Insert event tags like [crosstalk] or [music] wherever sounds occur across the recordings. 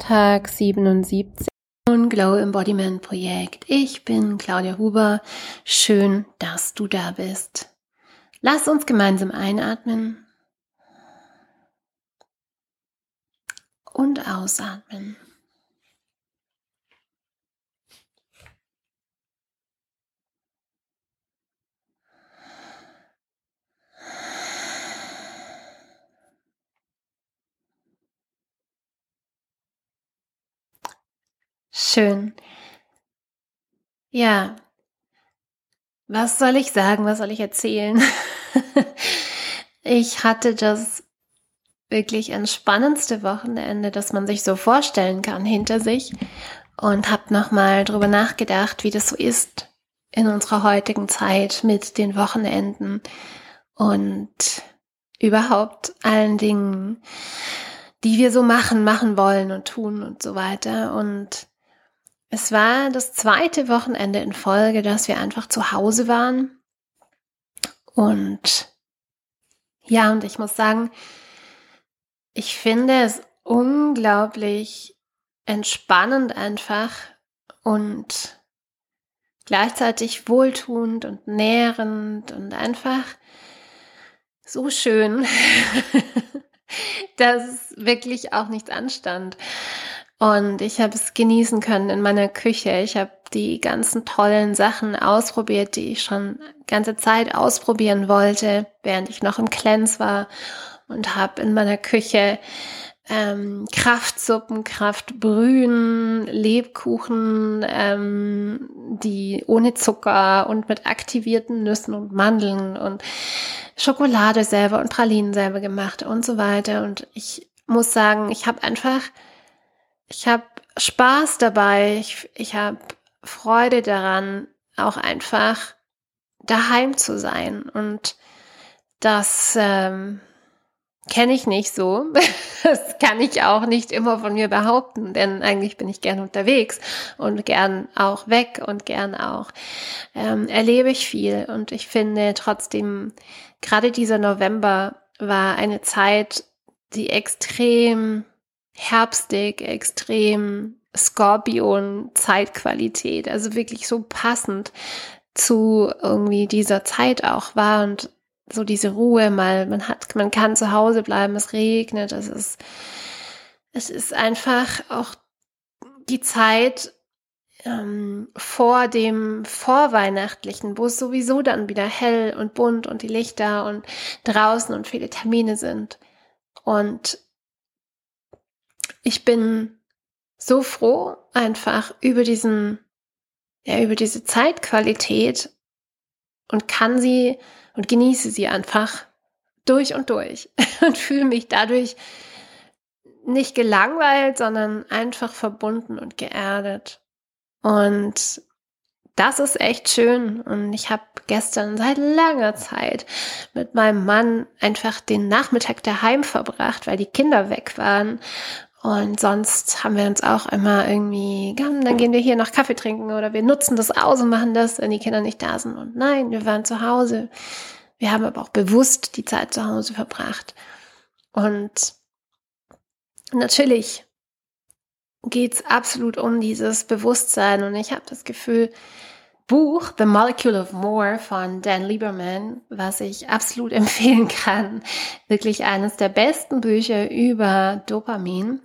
Tag 77 und Glow Embodiment Projekt. Ich bin Claudia Huber. Schön, dass du da bist. Lass uns gemeinsam einatmen und ausatmen. Schön. Ja. Was soll ich sagen? Was soll ich erzählen? [laughs] ich hatte das wirklich entspannendste Wochenende, das man sich so vorstellen kann, hinter sich und habe nochmal drüber nachgedacht, wie das so ist in unserer heutigen Zeit mit den Wochenenden und überhaupt allen Dingen, die wir so machen, machen wollen und tun und so weiter. Und es war das zweite Wochenende in Folge, dass wir einfach zu Hause waren. Und ja, und ich muss sagen, ich finde es unglaublich entspannend einfach und gleichzeitig wohltuend und nährend und einfach so schön, [laughs] dass wirklich auch nichts anstand. Und ich habe es genießen können in meiner Küche. Ich habe die ganzen tollen Sachen ausprobiert, die ich schon ganze Zeit ausprobieren wollte, während ich noch im Cleanse war. Und habe in meiner Küche ähm, Kraftsuppen, Kraftbrühen, Lebkuchen, ähm, die ohne Zucker und mit aktivierten Nüssen und Mandeln und Schokolade selber und Pralinen selber gemacht und so weiter. Und ich muss sagen, ich habe einfach ich habe Spaß dabei, ich, ich habe Freude daran, auch einfach daheim zu sein. Und das ähm, kenne ich nicht so. [laughs] Das kann ich auch nicht immer von mir behaupten, denn eigentlich bin ich gern unterwegs und gern auch weg und gern auch ähm, erlebe ich viel. Und ich finde trotzdem, gerade dieser November war eine Zeit, die extrem herbstig, extrem Skorpion-Zeitqualität, also wirklich so passend zu irgendwie dieser Zeit auch war und so diese Ruhe mal, man hat, man kann zu Hause bleiben, es regnet, es ist, es ist einfach auch die Zeit ähm, vor dem Vorweihnachtlichen, wo es sowieso dann wieder hell und bunt und die Lichter und draußen und viele Termine sind. Und ich bin so froh einfach über diesen, ja, über diese Zeitqualität und kann sie und genieße sie einfach durch und durch [laughs] und fühle mich dadurch nicht gelangweilt, sondern einfach verbunden und geerdet. Und das ist echt schön. Und ich habe gestern seit langer Zeit mit meinem Mann einfach den Nachmittag daheim verbracht, weil die Kinder weg waren. Und sonst haben wir uns auch immer irgendwie, dann gehen wir hier noch Kaffee trinken oder wir nutzen das aus und machen das, wenn die Kinder nicht da sind. Und nein, wir waren zu Hause. Wir haben aber auch bewusst die Zeit zu Hause verbracht. Und natürlich geht's absolut um dieses Bewusstsein. Und ich habe das Gefühl, Buch The Molecule of More von Dan Lieberman, was ich absolut [laughs] empfehlen kann. Wirklich eines der besten Bücher über Dopamin.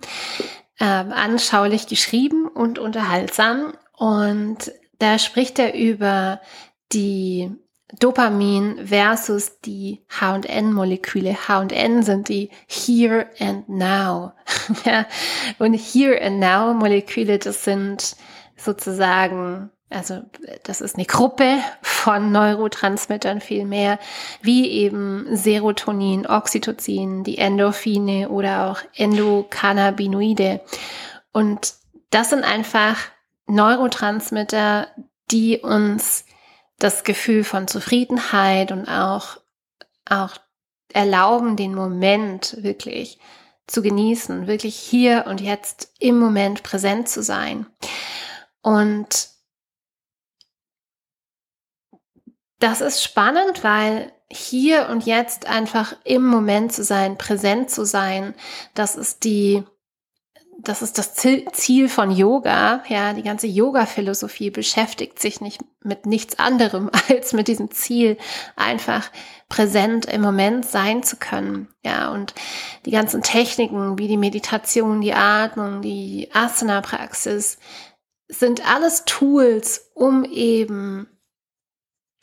Ähm, anschaulich geschrieben und unterhaltsam. Und da spricht er über die Dopamin versus die H&N-Moleküle. H&N sind die Here and Now. [laughs] und Here and Now Moleküle, das sind sozusagen also das ist eine Gruppe von Neurotransmittern vielmehr, wie eben Serotonin, Oxytocin, die Endorphine oder auch Endokannabinoide. Und das sind einfach Neurotransmitter, die uns das Gefühl von Zufriedenheit und auch, auch erlauben, den Moment wirklich zu genießen, wirklich hier und jetzt im Moment präsent zu sein. Und das ist spannend, weil hier und jetzt einfach im Moment zu sein, präsent zu sein, das ist die, das ist das Ziel von Yoga. Ja, die ganze Yoga-Philosophie beschäftigt sich nicht mit nichts anderem [laughs] als mit diesem Ziel, einfach präsent im Moment sein zu können. Ja, und die ganzen Techniken wie die Meditation, die Atmung, die Asana-Praxis sind alles Tools, um eben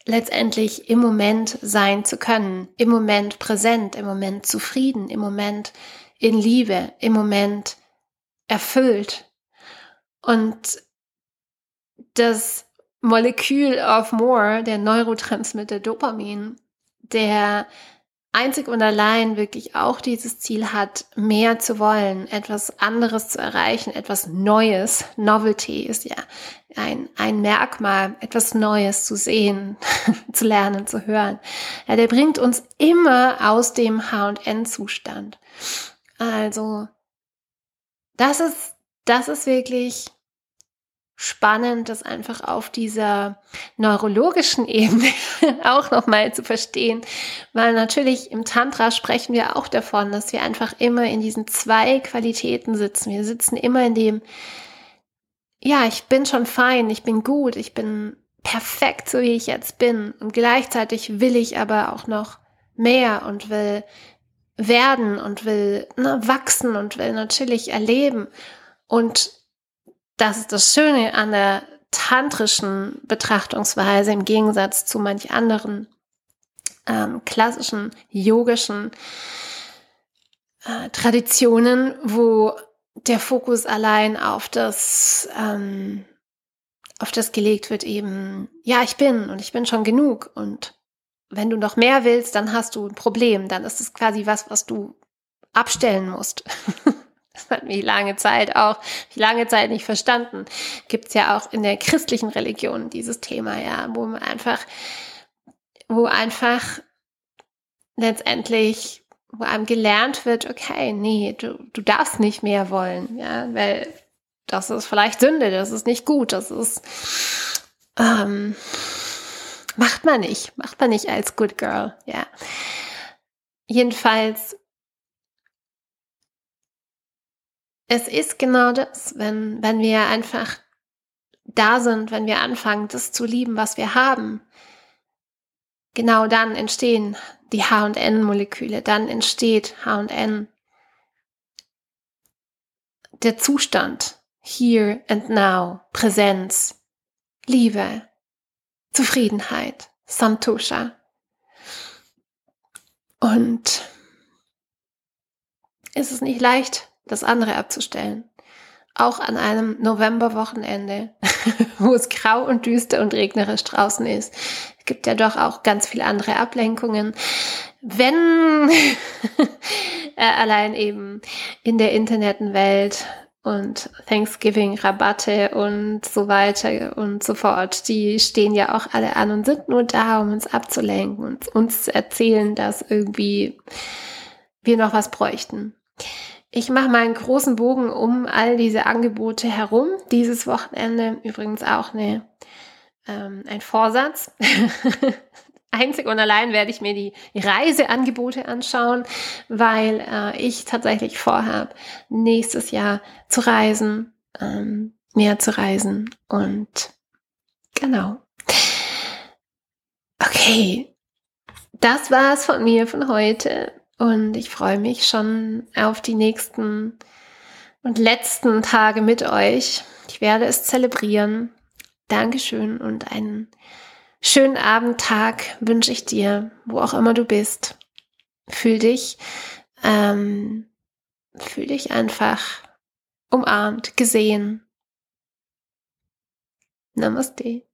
letztendlich im Moment sein zu können, im Moment präsent, im Moment zufrieden, im Moment in Liebe, im Moment erfüllt. Und das Molekül of More, der Neurotransmitter Dopamin, der einzig und allein wirklich auch dieses Ziel hat, mehr zu wollen, etwas anderes zu erreichen, etwas Neues. Novelty ist ja ein, ein Merkmal, etwas Neues zu sehen, [laughs] zu lernen, zu hören. Ja, der bringt uns immer aus dem H&N-Zustand. Also das ist, das ist wirklich spannend, das einfach auf dieser neurologischen Ebene [laughs] auch nochmal zu verstehen, weil natürlich im Tantra sprechen wir auch davon, dass wir einfach immer in diesen zwei Qualitäten sitzen. Wir sitzen immer in dem, ja, ich bin schon fein, ich bin gut, ich bin perfekt, so wie ich jetzt bin und gleichzeitig will ich aber auch noch mehr und will werden und will ne, wachsen und will natürlich erleben. Und das ist das Schöne an der tantrischen Betrachtungsweise im Gegensatz zu manch anderen ähm, klassischen yogischen äh, Traditionen, wo der Fokus allein auf das ähm, auf das gelegt wird eben, ja, ich bin und ich bin schon genug und wenn du noch mehr willst, dann hast du ein Problem. Dann ist es quasi was, was du abstellen musst. [laughs] Das hat mich lange Zeit auch, lange Zeit nicht verstanden. Gibt es ja auch in der christlichen Religion dieses Thema, ja, wo man einfach, wo einfach letztendlich, wo einem gelernt wird, okay, nee, du, du darfst nicht mehr wollen, ja, weil das ist vielleicht Sünde, das ist nicht gut, das ist, ähm, Macht man nicht. Macht man nicht als Good Girl, ja. Jedenfalls, es ist genau das, wenn, wenn wir einfach da sind, wenn wir anfangen, das zu lieben, was wir haben. Genau dann entstehen die H&N-Moleküle, dann entsteht H&N. Der Zustand, here and now, Präsenz, Liebe, Zufriedenheit, Santosha. Und ist es nicht leicht, das andere abzustellen. Auch an einem Novemberwochenende, [laughs] wo es grau und düster und regnerisch draußen ist. Gibt ja doch auch ganz viele andere Ablenkungen. Wenn [laughs] allein eben in der Internetwelt und Thanksgiving-Rabatte und so weiter und so fort. Die stehen ja auch alle an und sind nur da, um uns abzulenken und uns zu erzählen, dass irgendwie wir noch was bräuchten. Ich mache mal einen großen Bogen um all diese Angebote herum. Dieses Wochenende übrigens auch eine, ähm, ein Vorsatz. [laughs] Einzig und allein werde ich mir die Reiseangebote anschauen, weil äh, ich tatsächlich vorhabe, nächstes Jahr zu reisen, ähm, mehr zu reisen und genau. Okay, das war's von mir von heute und ich freue mich schon auf die nächsten und letzten Tage mit euch. Ich werde es zelebrieren. Dankeschön und einen schönen Abend, Tag wünsche ich dir, wo auch immer du bist. Fühl dich, ähm, fühl dich einfach umarmt, gesehen. Namaste.